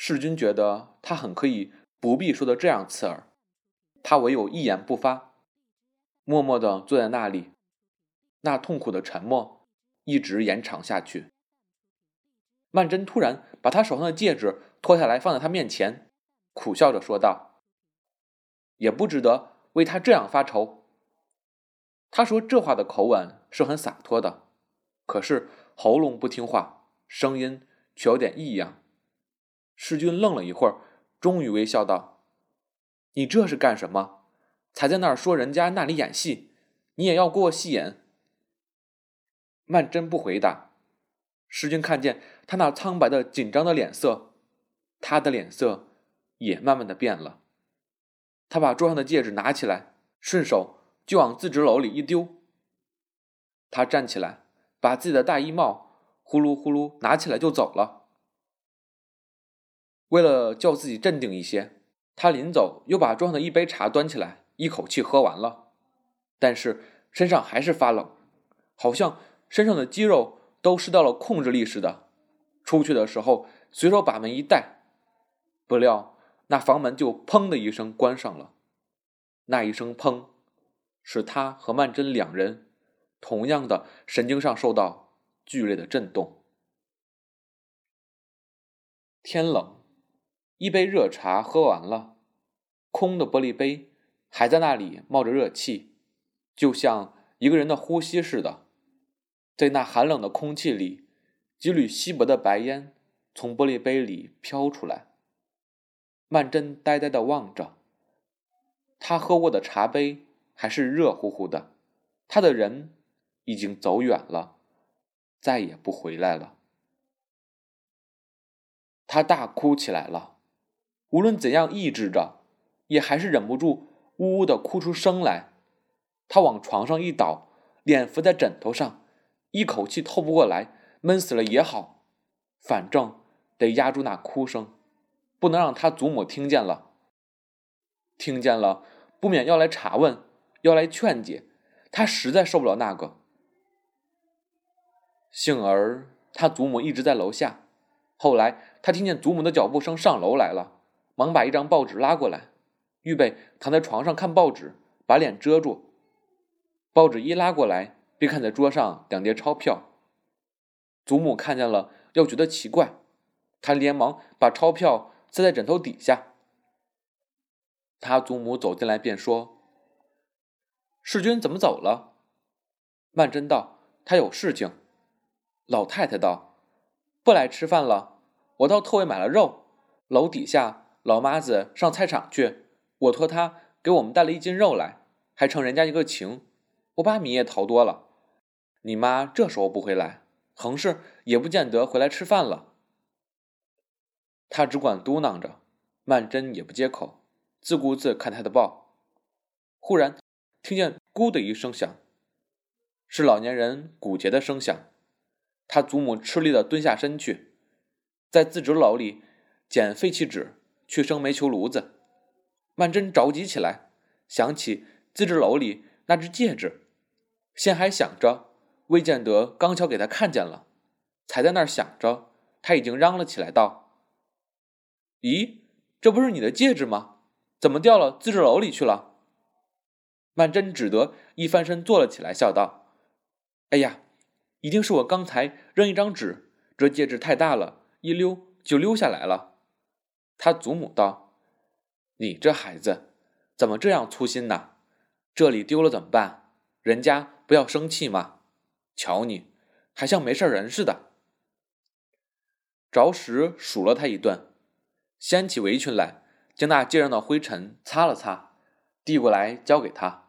世君觉得他很可以不必说的这样刺耳，他唯有一言不发，默默的坐在那里。那痛苦的沉默一直延长下去。曼桢突然把他手上的戒指脱下来放在他面前，苦笑着说道：“也不值得为他这样发愁。”他说这话的口吻是很洒脱的，可是喉咙不听话，声音却有点异样。世君愣了一会儿，终于微笑道：“你这是干什么？才在那儿说人家那里演戏，你也要过戏瘾？”曼桢不回答。世君看见他那苍白的、紧张的脸色，他的脸色也慢慢的变了。他把桌上的戒指拿起来，顺手就往自织篓里一丢。他站起来，把自己的大衣帽呼噜呼噜拿起来就走了。为了叫自己镇定一些，他临走又把桌上的一杯茶端起来，一口气喝完了。但是身上还是发冷，好像身上的肌肉都失掉了控制力似的。出去的时候，随手把门一带，不料那房门就砰的一声关上了。那一声砰，是他和曼桢两人同样的神经上受到剧烈的震动。天冷。一杯热茶喝完了，空的玻璃杯还在那里冒着热气，就像一个人的呼吸似的。在那寒冷的空气里，几缕稀薄的白烟从玻璃杯里飘出来。曼桢呆呆地望着，他喝过的茶杯还是热乎乎的，他的人已经走远了，再也不回来了。他大哭起来了。无论怎样抑制着，也还是忍不住呜呜的哭出声来。他往床上一倒，脸伏在枕头上，一口气透不过来，闷死了也好，反正得压住那哭声，不能让他祖母听见了。听见了，不免要来查问，要来劝解。他实在受不了那个。幸而他祖母一直在楼下。后来他听见祖母的脚步声上楼来了。忙把一张报纸拉过来，预备躺在床上看报纸，把脸遮住。报纸一拉过来，便看在桌上两叠钞票。祖母看见了，又觉得奇怪，他连忙把钞票塞在枕头底下。他祖母走进来便说：“世君怎么走了？”曼桢道：“他有事情。”老太太道：“不来吃饭了，我到特为买了肉，楼底下。”老妈子上菜场去，我托她给我们带了一斤肉来，还承人家一个情。我把米也淘多了。你妈这时候不回来，横是也不见得回来吃饭了。他只管嘟囔着，曼桢也不接口，自顾自看他的报。忽然听见“咕”的一声响，是老年人骨节的声响。他祖母吃力的蹲下身去，在自纸篓里捡废弃纸。去生煤球炉子，曼桢着急起来，想起自制楼里那只戒指，先还想着未见得刚巧给他看见了，才在那儿想着，他已经嚷了起来道：“咦，这不是你的戒指吗？怎么掉了自制楼里去了？”曼桢只得一翻身坐了起来，笑道：“哎呀，一定是我刚才扔一张纸，这戒指太大了，一溜就溜下来了。”他祖母道：“你这孩子怎么这样粗心呢？这里丢了怎么办？人家不要生气吗？瞧你，还像没事人似的。”着实数了他一顿，掀起围裙来，将那肩上的灰尘擦了擦，递过来交给他，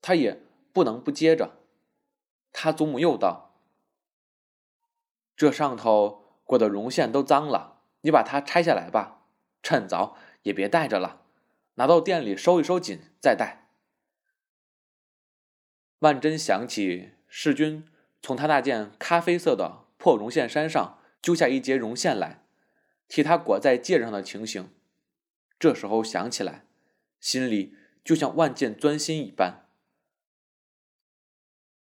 他也不能不接着。他祖母又道：“这上头裹的绒线都脏了，你把它拆下来吧。”趁早也别带着了，拿到店里收一收紧再带。万珍想起世君从他那件咖啡色的破绒线衫上揪下一截绒线来，替他裹在戒指上的情形，这时候想起来，心里就像万箭钻心一般。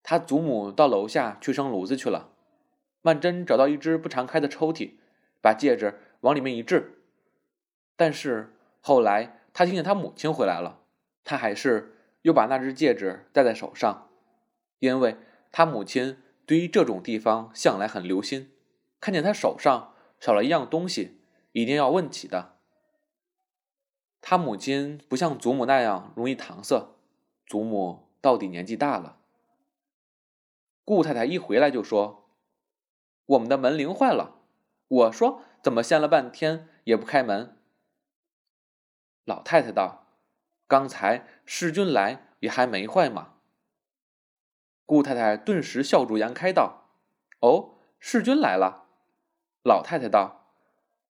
他祖母到楼下去生炉子去了，万珍找到一只不常开的抽屉，把戒指往里面一掷。但是后来他听见他母亲回来了，他还是又把那只戒指戴在手上，因为他母亲对于这种地方向来很留心，看见他手上少了一样东西，一定要问起的。他母亲不像祖母那样容易搪塞，祖母到底年纪大了。顾太太一回来就说：“我们的门铃坏了。”我说：“怎么掀了半天也不开门？”老太太道：“刚才世君来也还没坏嘛。”顾太太顿时笑逐颜开道：“哦，世君来了。”老太太道：“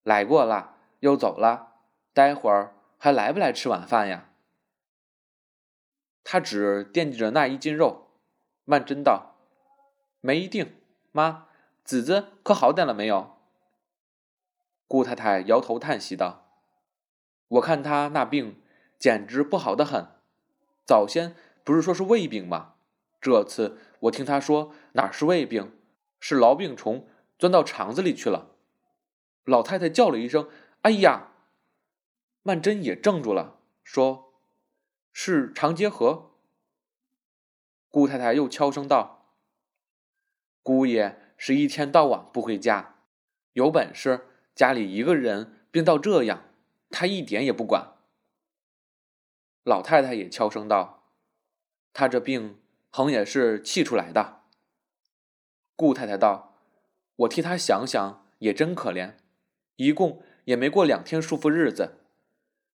来过了，又走了，待会儿还来不来吃晚饭呀？”他只惦记着那一斤肉。曼桢道：“没一定，妈，子子可好点了没有？”顾太太摇头叹息道。我看他那病简直不好的很，早先不是说是胃病吗？这次我听他说哪是胃病，是痨病虫钻到肠子里去了。老太太叫了一声：“哎呀！”曼桢也怔住了，说：“是肠结核。”顾太太又悄声道：“姑爷是一天到晚不回家，有本事家里一个人病到这样。”他一点也不管。老太太也悄声道：“他这病横也是气出来的。”顾太太道：“我替他想想，也真可怜，一共也没过两天舒服日子。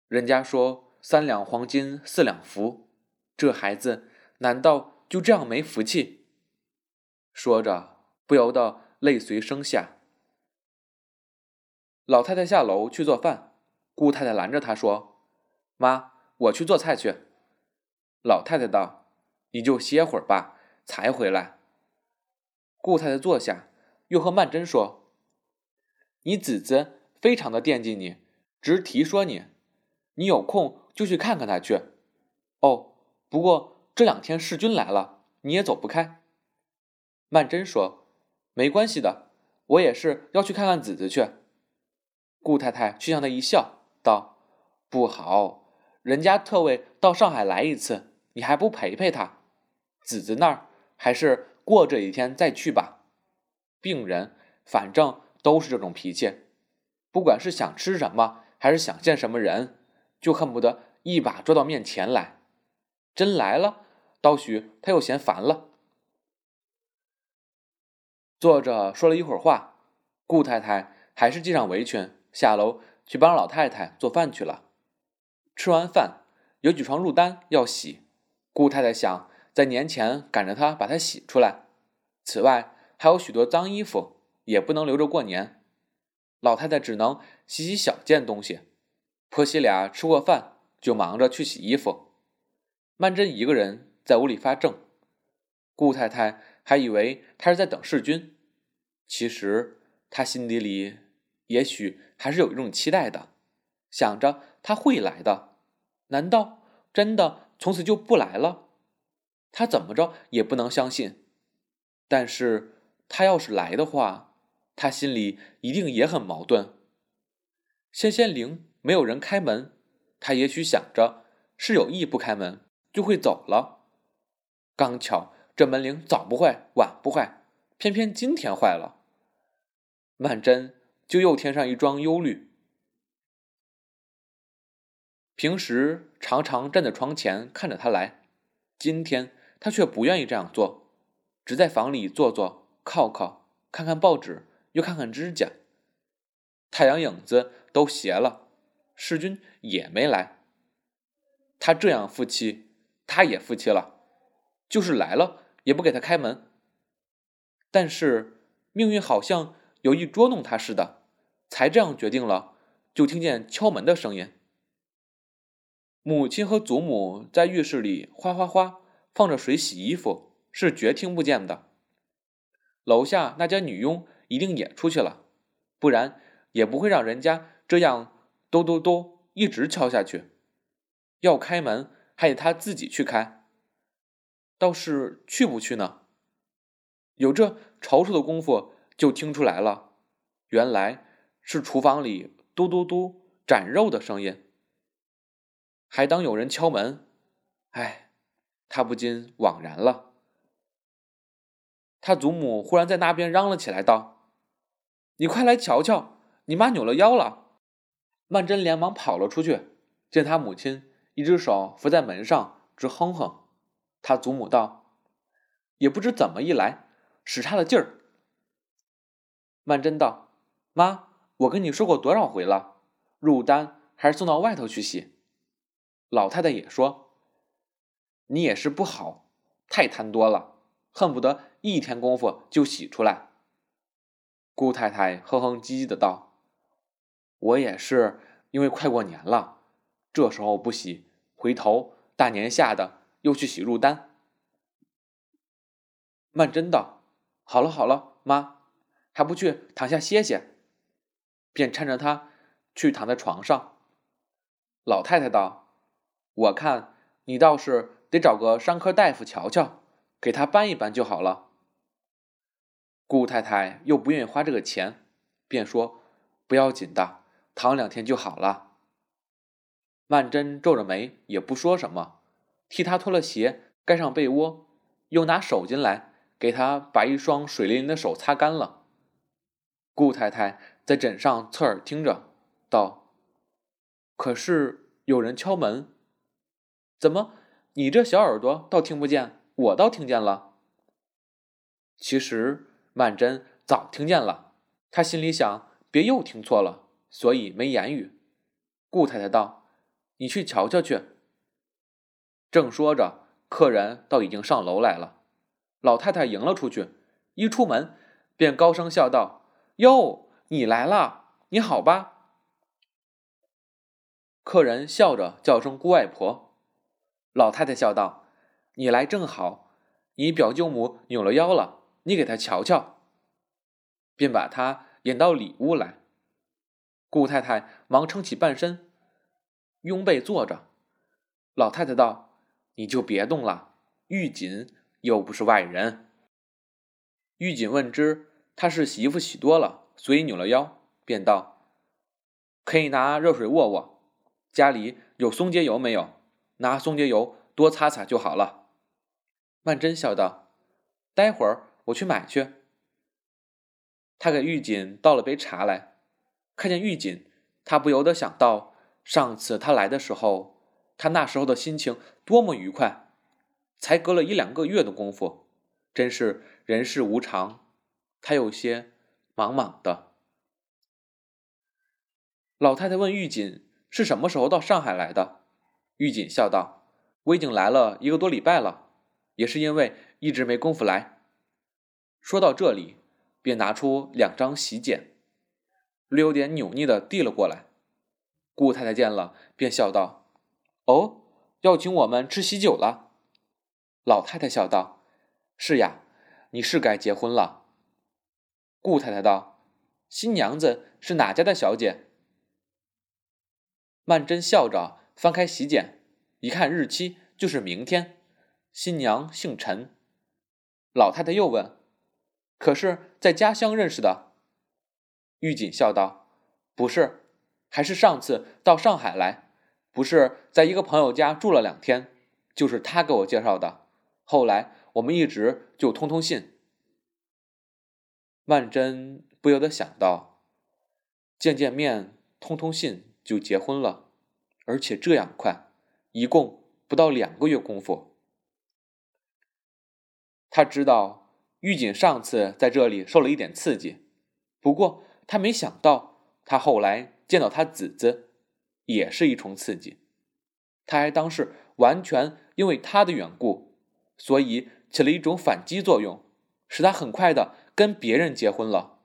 人家说三两黄金四两福，这孩子难道就这样没福气？”说着，不由得泪随声下。老太太下楼去做饭。顾太太拦着她说：“妈，我去做菜去。”老太太道：“你就歇会儿吧，才回来。”顾太太坐下，又和曼桢说：“你姊姊非常的惦记你，直提说你，你有空就去看看她去。哦，不过这两天世君来了，你也走不开。”曼桢说：“没关系的，我也是要去看看姊姊去。”顾太太却向他一笑。道：“不好，人家特为到上海来一次，你还不陪陪他？子子那儿还是过这几天再去吧。病人反正都是这种脾气，不管是想吃什么，还是想见什么人，就恨不得一把抓到面前来。真来了，倒许他又嫌烦了。”坐着说了一会儿话，顾太太还是系上围裙下楼。去帮老太太做饭去了。吃完饭，有几床褥单要洗。顾太太想在年前赶着她把它洗出来。此外，还有许多脏衣服，也不能留着过年。老太太只能洗洗小件东西。婆媳俩吃过饭，就忙着去洗衣服。曼桢一个人在屋里发怔。顾太太还以为她是在等世君，其实她心底里。也许还是有一种期待的，想着他会来的。难道真的从此就不来了？他怎么着也不能相信。但是他要是来的话，他心里一定也很矛盾。仙仙灵没有人开门，他也许想着是有意不开门就会走了。刚巧这门铃早不坏晚不坏，偏偏今天坏了。曼桢。就又添上一桩忧虑。平时常常站在床前看着他来，今天他却不愿意这样做，只在房里坐坐、靠靠，看看报纸，又看看指甲。太阳影子都斜了，世君也没来。他这样负气，他也负气了，就是来了也不给他开门。但是命运好像有意捉弄他似的。才这样决定了，就听见敲门的声音。母亲和祖母在浴室里哗哗哗放着水洗衣服，是绝听不见的。楼下那家女佣一定也出去了，不然也不会让人家这样咚咚咚一直敲下去。要开门还得他自己去开，倒是去不去呢？有这踌躇的功夫，就听出来了，原来。是厨房里嘟嘟嘟斩肉的声音。还当有人敲门，哎，他不禁惘然了。他祖母忽然在那边嚷了起来，道：“你快来瞧瞧，你妈扭了腰了！”曼桢连忙跑了出去，见他母亲一只手扶在门上，直哼哼。他祖母道：“也不知怎么一来，使差了劲儿。”曼桢道：“妈，我跟你说过多少回了，入单还是送到外头去洗。”老太太也说：“你也是不好，太贪多了，恨不得一天功夫就洗出来。”顾太太哼哼唧唧的道：“我也是，因为快过年了，这时候不洗，回头大年下的又去洗入单。”曼桢道：“好了好了，妈，还不去躺下歇歇？”便搀着她去躺在床上。老太太道。我看你倒是得找个伤科大夫瞧瞧，给他搬一搬就好了。顾太太又不愿意花这个钱，便说：“不要紧的，躺两天就好了。”曼桢皱着眉也不说什么，替他脱了鞋，盖上被窝，又拿手巾来给他把一双水淋淋的手擦干了。顾太太在枕上侧耳听着，道：“可是有人敲门。”怎么，你这小耳朵倒听不见，我倒听见了。其实曼桢早听见了，她心里想，别又听错了，所以没言语。顾太太道：“你去瞧瞧去。”正说着，客人倒已经上楼来了。老太太迎了出去，一出门便高声笑道：“哟，你来了，你好吧？”客人笑着叫声“姑外婆”。老太太笑道：“你来正好，你表舅母扭了腰了，你给她瞧瞧。”便把她引到里屋来。顾太太忙撑起半身，拥背坐着。老太太道：“你就别动了，玉锦又不是外人。”玉锦问之，他是洗衣服洗多了，所以扭了腰，便道：“可以拿热水握握。家里有松节油没有？”拿松节油多擦擦就好了。曼桢笑道：“待会儿我去买去。”他给玉锦倒了杯茶来，看见玉锦，他不由得想到上次他来的时候，他那时候的心情多么愉快。才隔了一两个月的功夫，真是人世无常。他有些莽莽的。老太太问玉锦：“是什么时候到上海来的？”玉锦笑道：“我已经来了一个多礼拜了，也是因为一直没工夫来。”说到这里，便拿出两张喜柬，略有点扭捏的递了过来。顾太太见了，便笑道：“哦，要请我们吃喜酒了。”老太太笑道：“是呀，你是该结婚了。”顾太太道：“新娘子是哪家的小姐？”曼桢笑着。翻开喜柬，一看日期就是明天。新娘姓陈。老太太又问：“可是在家乡认识的？”玉锦笑道：“不是，还是上次到上海来，不是在一个朋友家住了两天，就是他给我介绍的。后来我们一直就通通信。”曼桢不由得想到，见见面、通通信就结婚了。而且这样快，一共不到两个月功夫。他知道玉锦上次在这里受了一点刺激，不过他没想到他后来见到他姊姊，也是一重刺激。他还当是完全因为他的缘故，所以起了一种反击作用，使他很快的跟别人结婚了。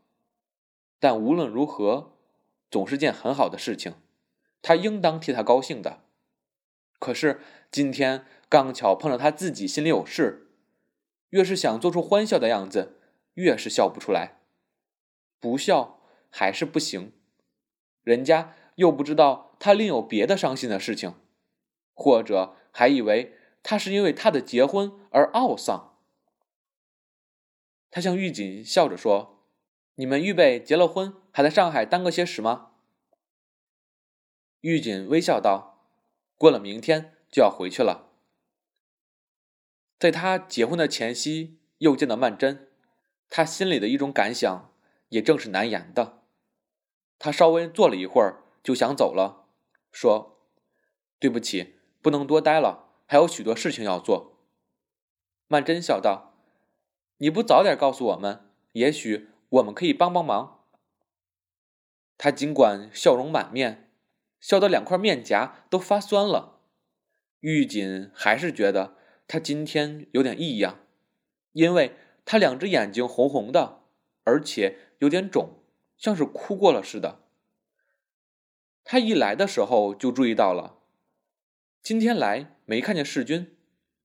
但无论如何，总是件很好的事情。他应当替他高兴的，可是今天刚巧碰着他自己心里有事，越是想做出欢笑的样子，越是笑不出来，不笑还是不行，人家又不知道他另有别的伤心的事情，或者还以为他是因为他的结婚而懊丧。他向玉锦笑着说：“你们预备结了婚，还在上海耽搁些时吗？”玉锦微笑道：“过了明天就要回去了。”在他结婚的前夕，又见到曼桢，他心里的一种感想，也正是难言的。他稍微坐了一会儿，就想走了，说：“对不起，不能多待了，还有许多事情要做。”曼桢笑道：“你不早点告诉我们，也许我们可以帮帮忙。”他尽管笑容满面，笑得两块面颊都发酸了，玉锦还是觉得。他今天有点异样，因为他两只眼睛红红的，而且有点肿，像是哭过了似的。他一来的时候就注意到了，今天来没看见世君，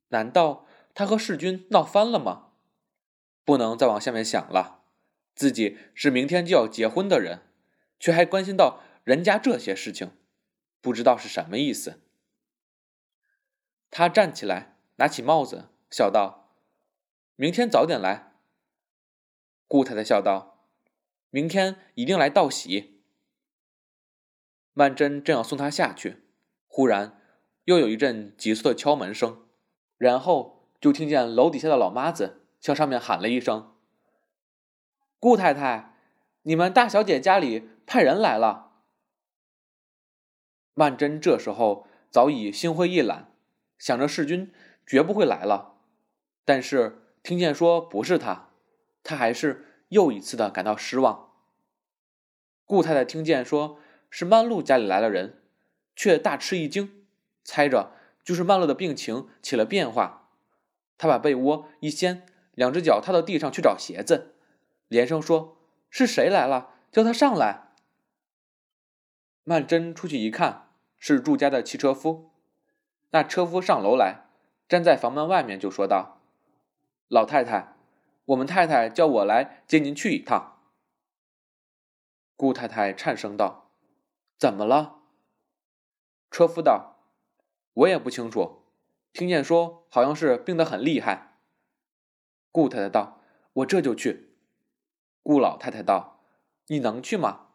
难道他和世君闹翻了吗？不能再往下面想了，自己是明天就要结婚的人，却还关心到人家这些事情，不知道是什么意思。他站起来。拿起帽子，笑道：“明天早点来。”顾太太笑道：“明天一定来道喜。”曼桢正要送他下去，忽然又有一阵急促的敲门声，然后就听见楼底下的老妈子向上面喊了一声：“顾太太，你们大小姐家里派人来了。”曼桢这时候早已心灰意懒，想着世君。绝不会来了，但是听见说不是他，他还是又一次的感到失望。顾太太听见说是曼璐家里来了人，却大吃一惊，猜着就是曼璐的病情起了变化。她把被窝一掀，两只脚踏到地上去找鞋子，连声说：“是谁来了？叫他上来。”曼桢出去一看，是住家的汽车夫。那车夫上楼来。站在房门外面就说道：“老太太，我们太太叫我来接您去一趟。”顾太太颤声道：“怎么了？”车夫道：“我也不清楚，听见说好像是病得很厉害。”顾太太道：“我这就去。”顾老太太道：“你能去吗？”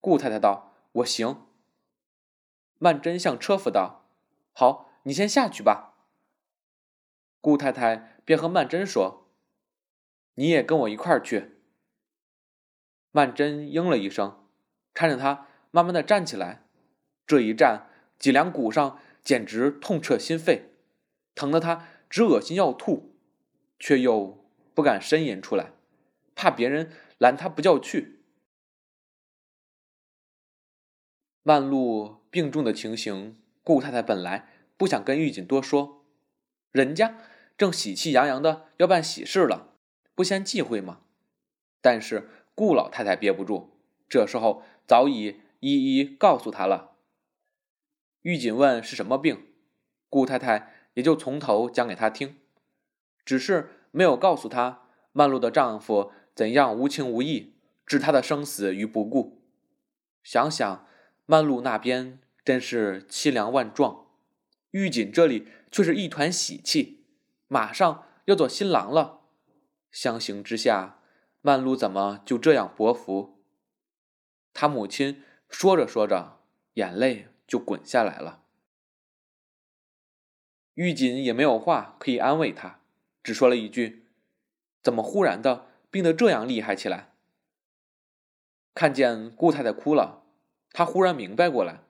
顾太太道：“我行。”曼桢向车夫道：“好，你先下去吧。”顾太太便和曼桢说：“你也跟我一块儿去。”曼桢应了一声，搀着他慢慢的站起来。这一站，脊梁骨上简直痛彻心肺，疼得他直恶心要吐，却又不敢呻吟出来，怕别人拦他不叫去。曼璐病重的情形，顾太太本来不想跟玉锦多说，人家。正喜气洋洋的要办喜事了，不嫌忌讳吗？但是顾老太太憋不住，这时候早已一一告诉他了。玉锦问是什么病，顾太太也就从头讲给他听，只是没有告诉他曼璐的丈夫怎样无情无义，置她的生死于不顾。想想曼璐那边真是凄凉万状，玉锦这里却是一团喜气。马上要做新郎了，相形之下，曼璐怎么就这样薄福？他母亲说着说着，眼泪就滚下来了。玉锦也没有话可以安慰他，只说了一句：“怎么忽然的病得这样厉害起来？”看见顾太太哭了，他忽然明白过来，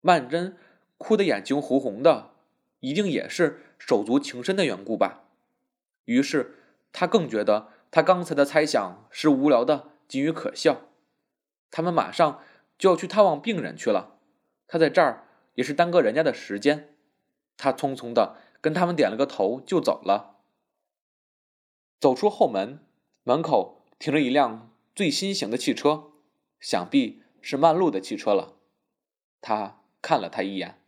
曼桢哭得眼睛红红的。一定也是手足情深的缘故吧。于是他更觉得他刚才的猜想是无聊的，仅于可笑。他们马上就要去探望病人去了，他在这儿也是耽搁人家的时间。他匆匆的跟他们点了个头就走了。走出后门，门口停着一辆最新型的汽车，想必是曼露的汽车了。他看了他一眼。